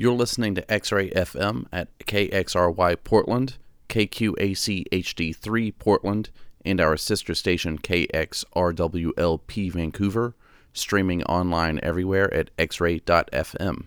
You're listening to X Ray FM at KXRY Portland, KQAC HD3 Portland, and our sister station KXRWLP Vancouver, streaming online everywhere at xray.fm.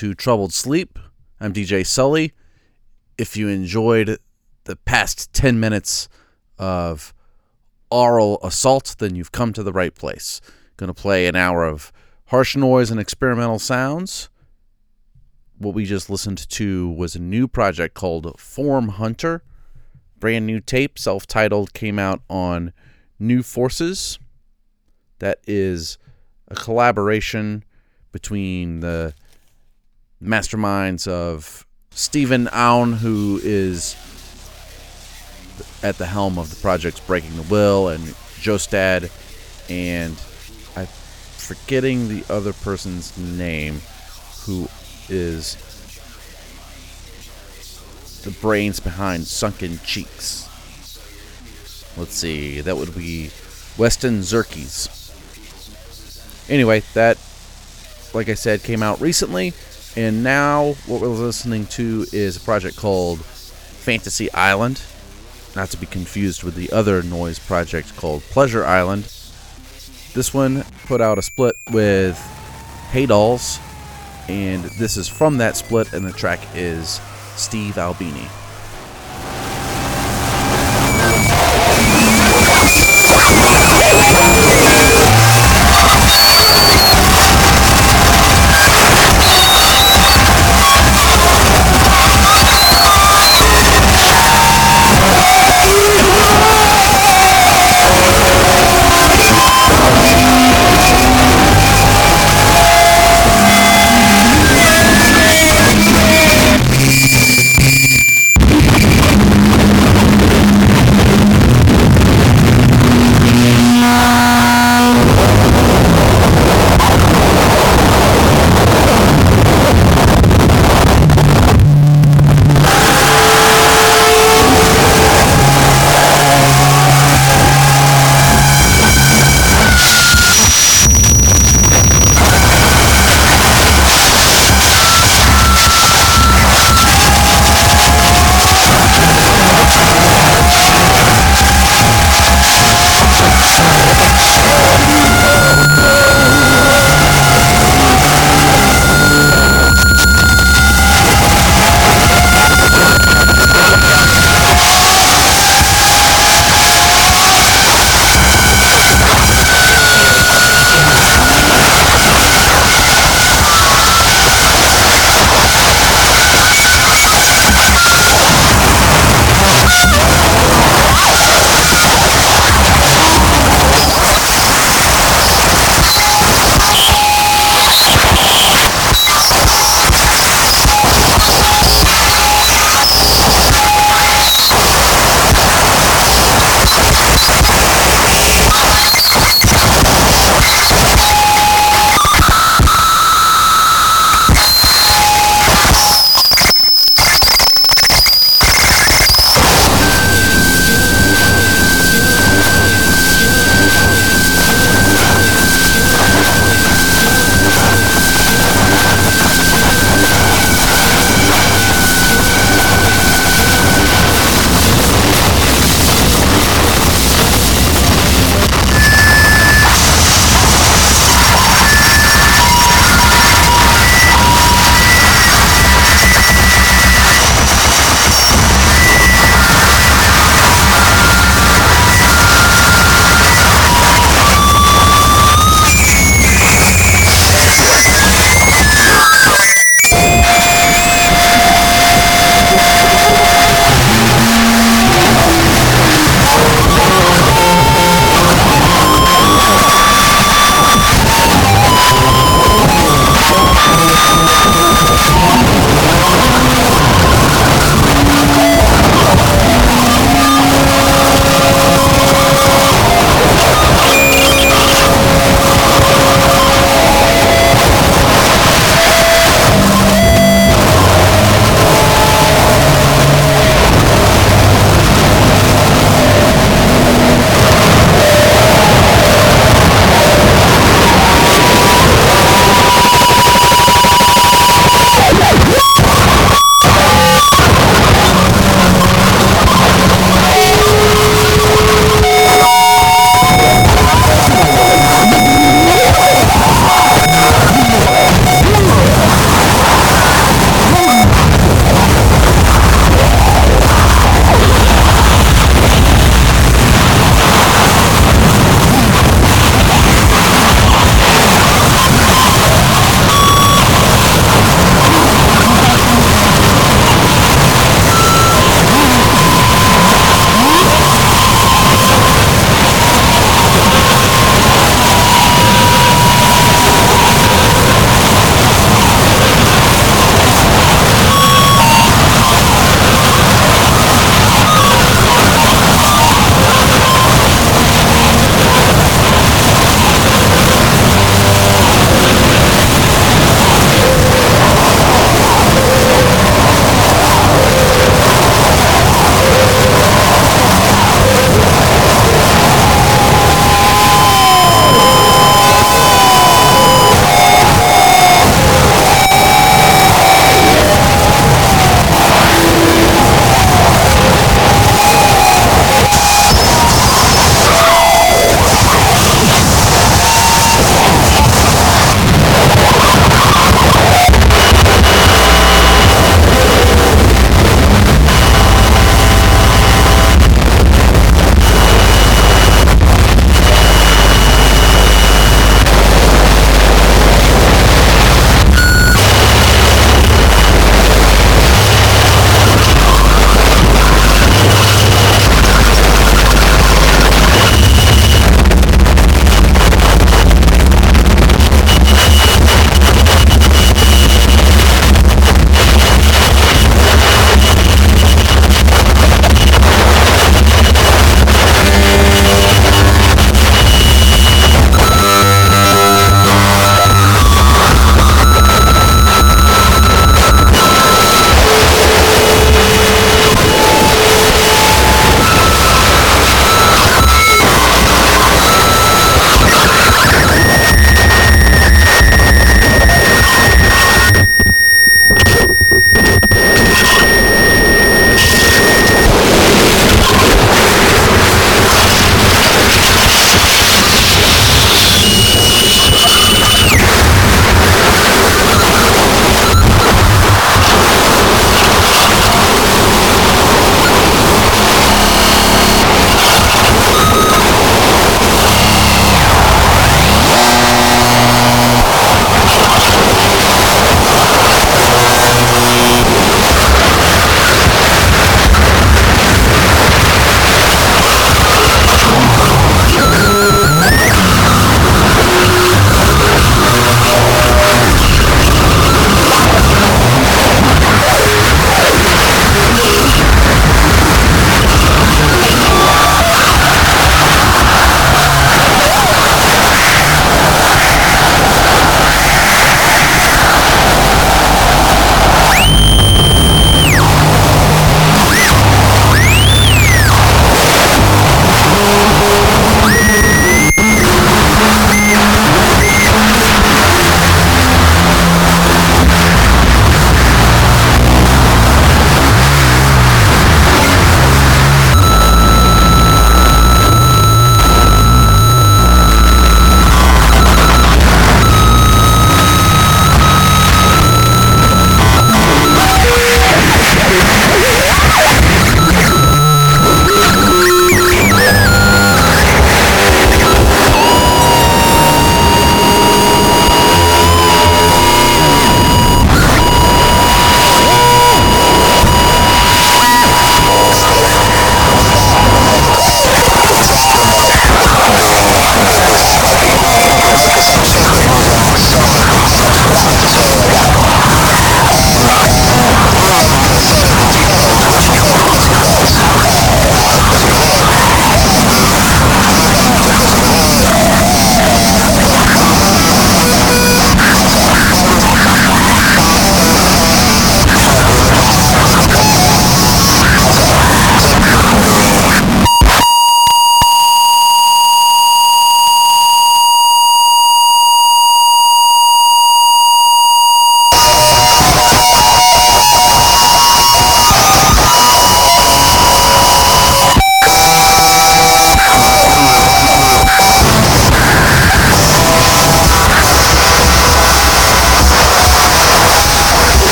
to Troubled Sleep. I'm DJ Sully. If you enjoyed the past 10 minutes of aural assault, then you've come to the right place. Going to play an hour of harsh noise and experimental sounds. What we just listened to was a new project called Form Hunter. Brand new tape, self titled, came out on New Forces. That is a collaboration between the masterminds of Stephen Aun, who is at the helm of the project's Breaking the Will, and Jostad, and I'm forgetting the other person's name, who is the brains behind Sunken Cheeks. Let's see, that would be Weston Zerkes. Anyway, that, like I said, came out recently, and now what we're listening to is a project called Fantasy Island, not to be confused with the other noise project called Pleasure Island. This one put out a split with Hey Dolls, and this is from that split, and the track is Steve Albini.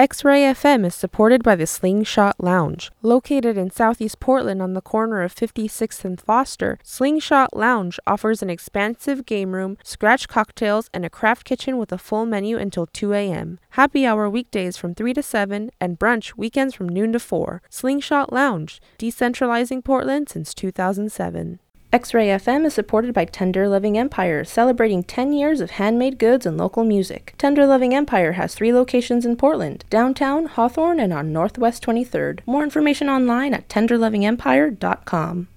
X Ray FM is supported by the Slingshot Lounge. Located in southeast Portland on the corner of 56th and Foster, Slingshot Lounge offers an expansive game room, scratch cocktails, and a craft kitchen with a full menu until 2 a.m. Happy hour weekdays from 3 to 7, and brunch weekends from noon to 4. Slingshot Lounge, decentralizing Portland since 2007. X-Ray FM is supported by Tender Loving Empire, celebrating 10 years of handmade goods and local music. Tender Loving Empire has three locations in Portland, downtown, Hawthorne, and on Northwest 23rd. More information online at tenderlovingempire.com.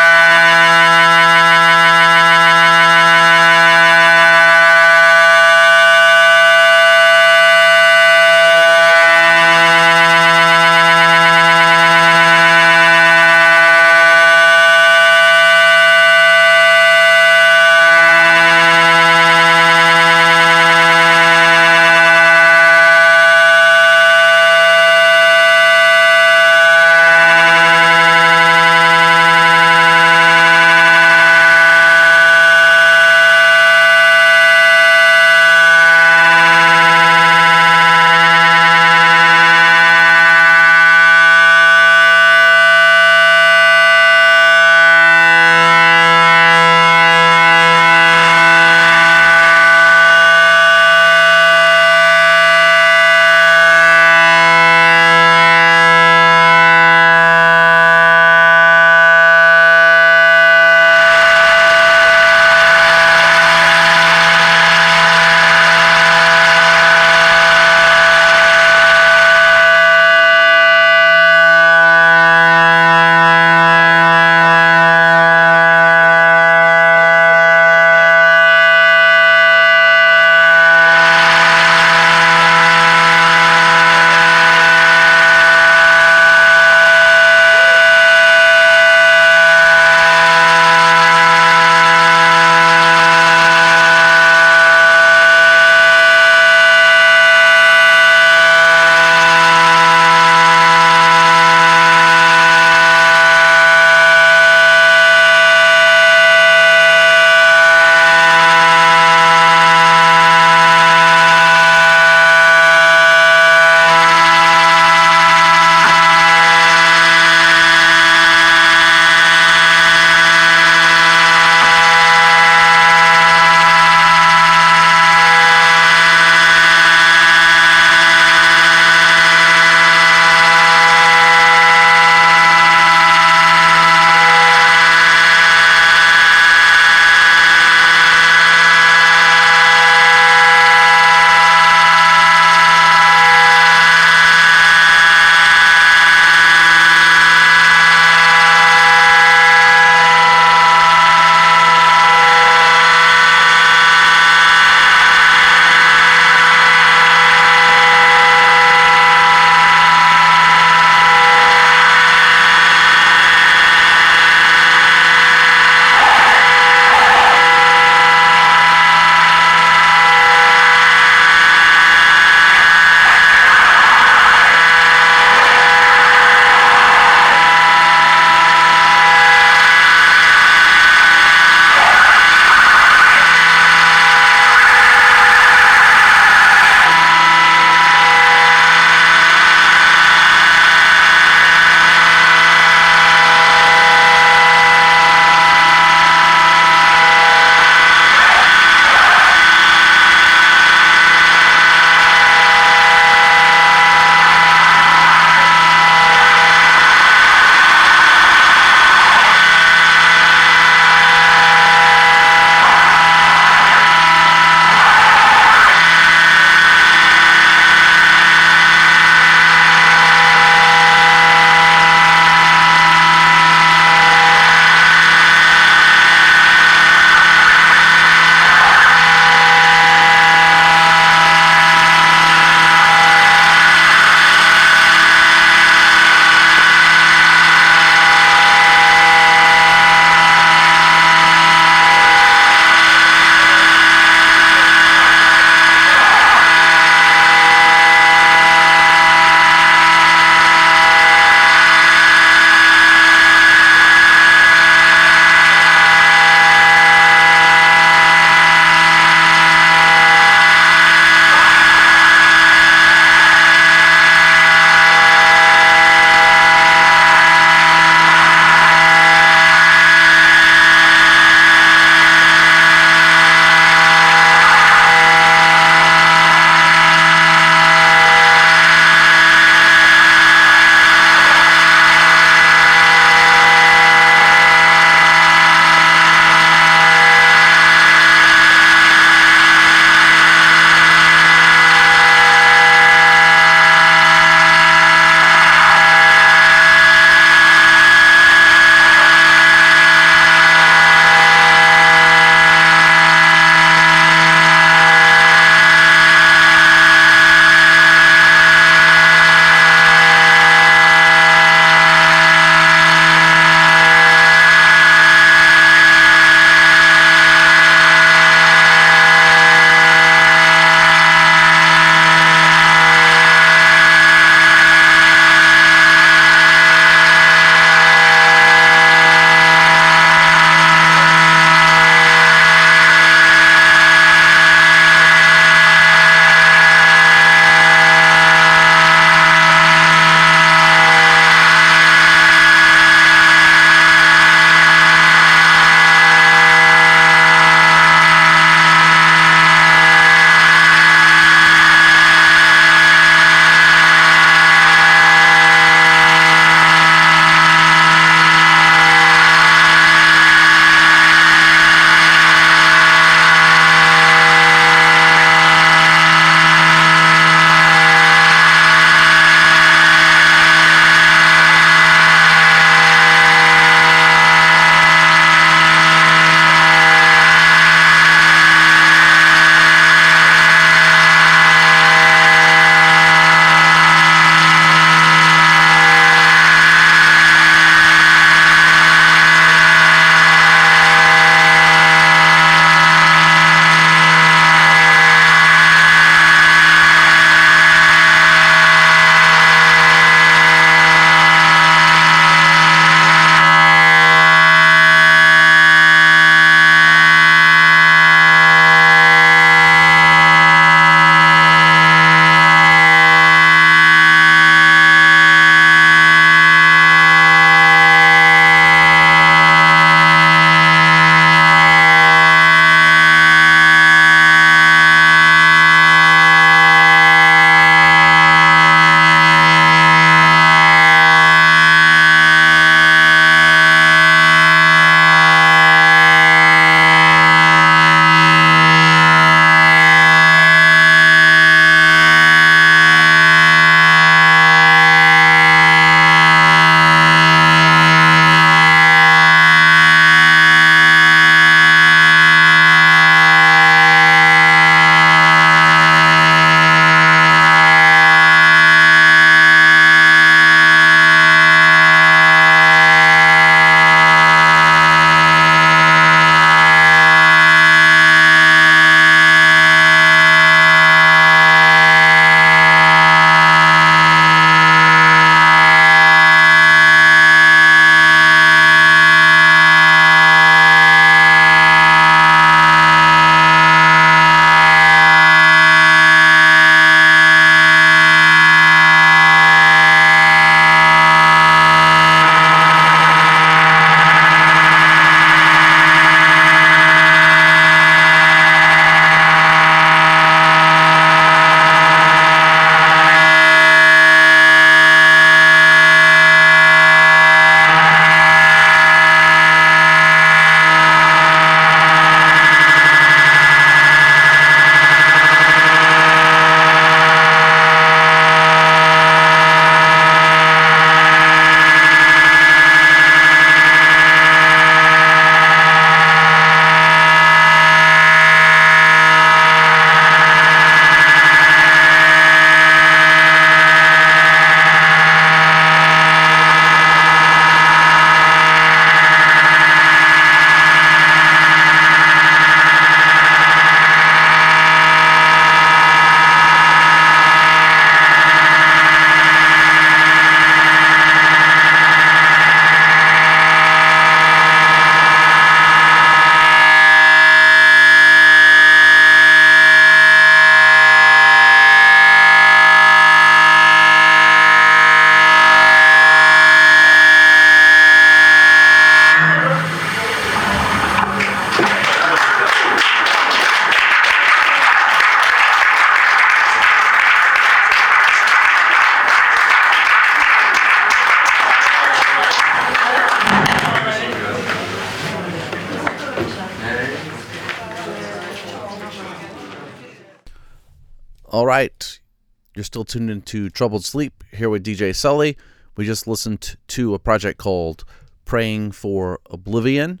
still tuned into Troubled Sleep here with DJ Sully. We just listened to a project called Praying for Oblivion.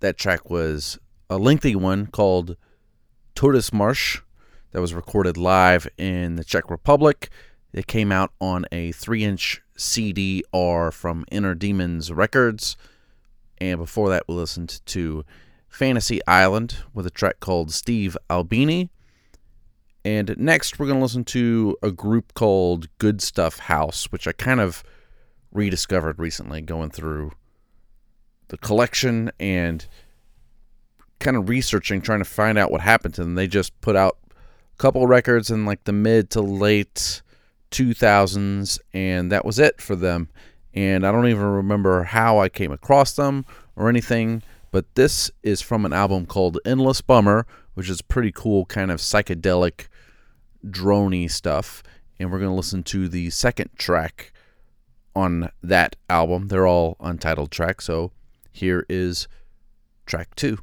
That track was a lengthy one called Todesmarsch that was recorded live in the Czech Republic. It came out on a 3 inch CDR from Inner Demons Records. And before that, we listened to Fantasy Island with a track called Steve Albini. And next, we're going to listen to a group called Good Stuff House, which I kind of rediscovered recently going through the collection and kind of researching, trying to find out what happened to them. They just put out a couple records in like the mid to late 2000s, and that was it for them. And I don't even remember how I came across them or anything, but this is from an album called Endless Bummer, which is pretty cool, kind of psychedelic, drony stuff. And we're going to listen to the second track on that album. They're all untitled tracks, so here is track two.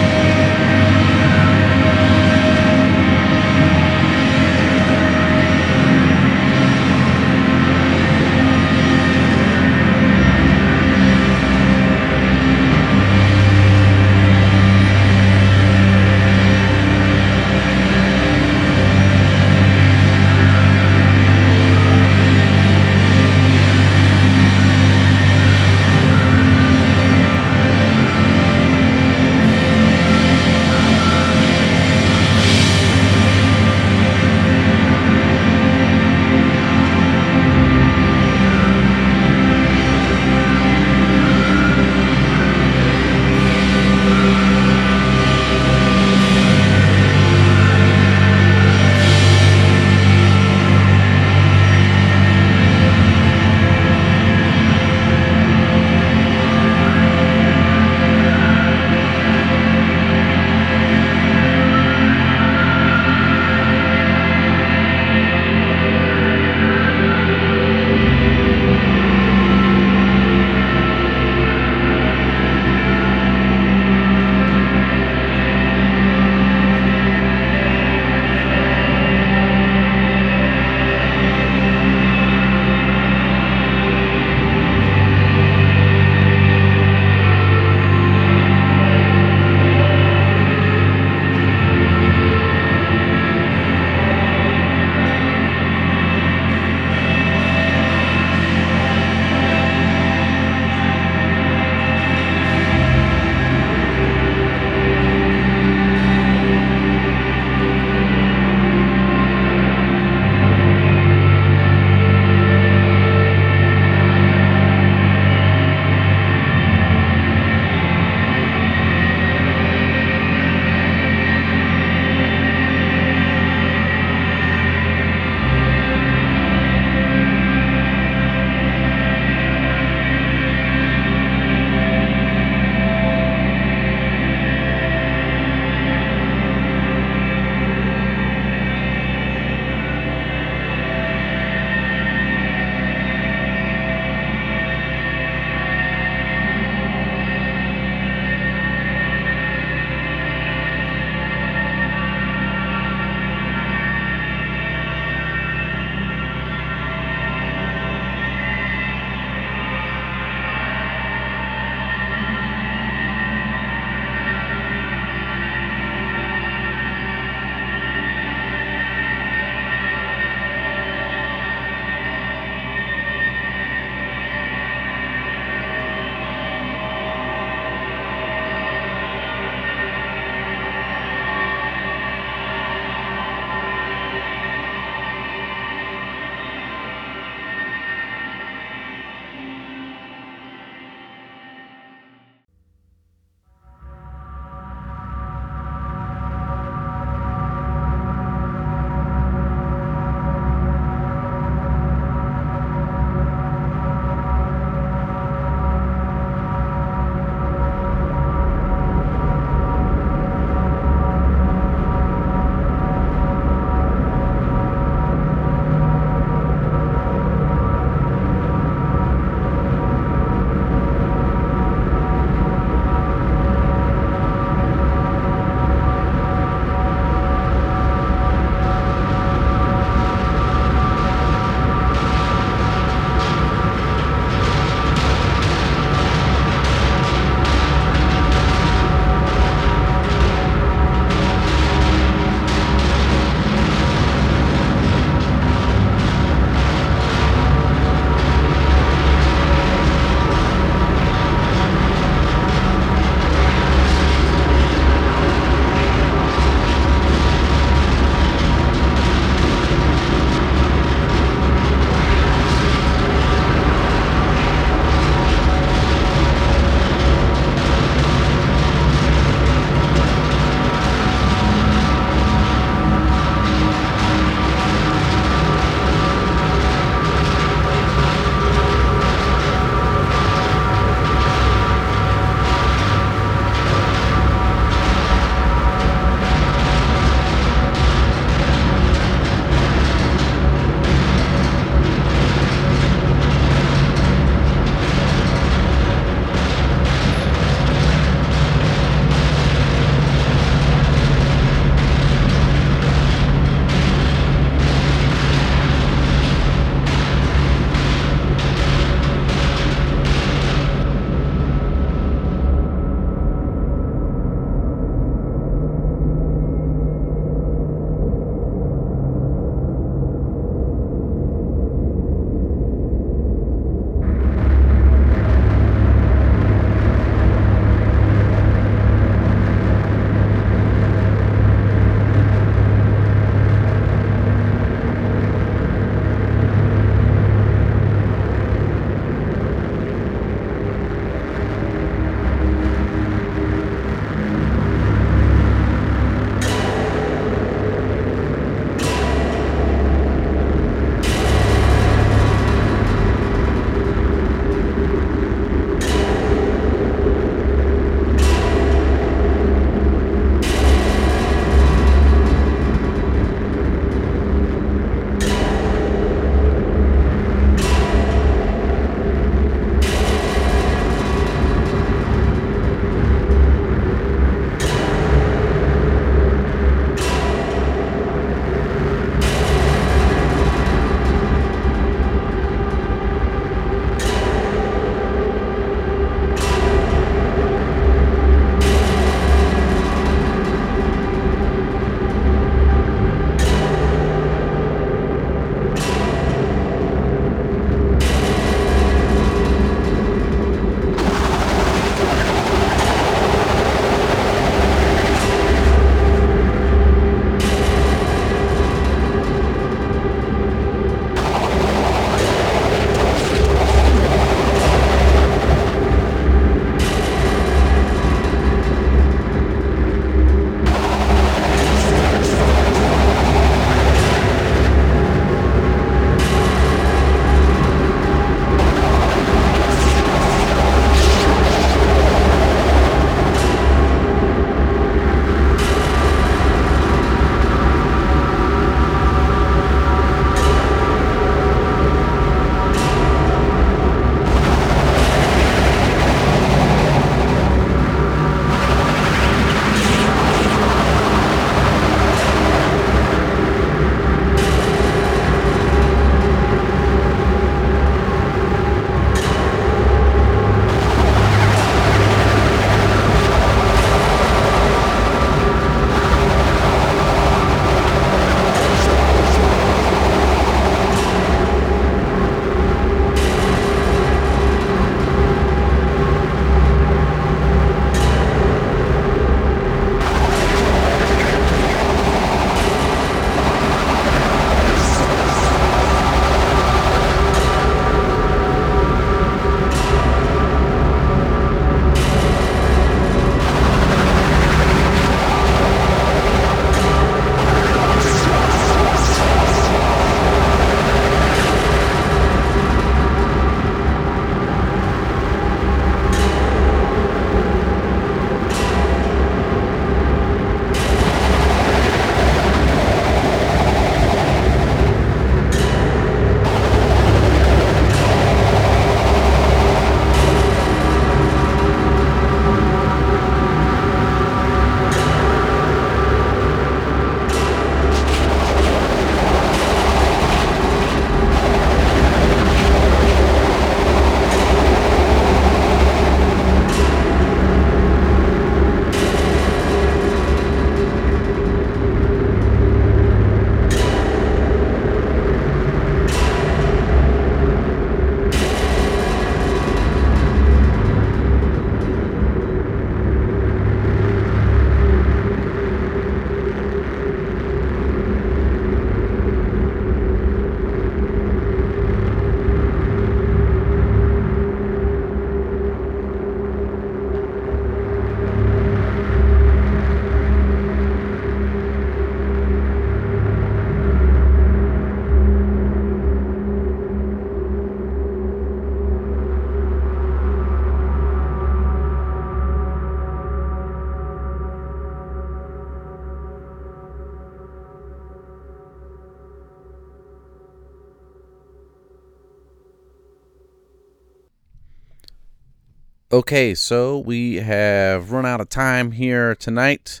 Okay, so we have run out of time here tonight.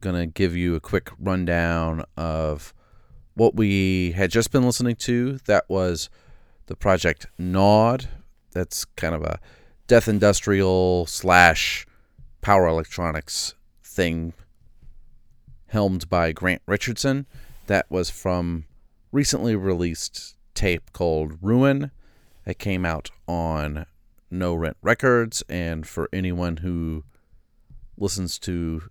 Gonna give you a quick rundown of what we had just been listening to. That was the project Gnawed. That's kind of a death industrial slash power electronics thing helmed by Grant Richardson. That was from recently released tape called Ruin that came out on No Rent Records. And for anyone who listens to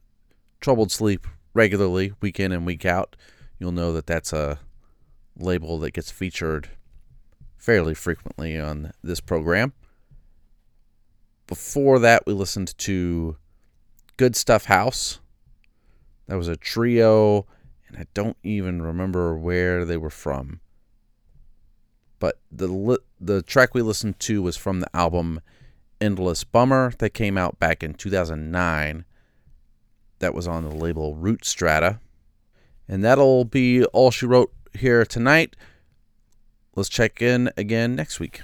Troubled Sleep regularly, week in and week out, you'll know that that's a label that gets featured fairly frequently on this program. Before that, we listened to Good Stuff House. That was a trio, and I don't even remember where they were from. But the the track we listened to was from the album Endless Bummer that came out back in 2009. That was on the label Root Strata. And that'll be all she wrote here tonight. Let's check in again next week.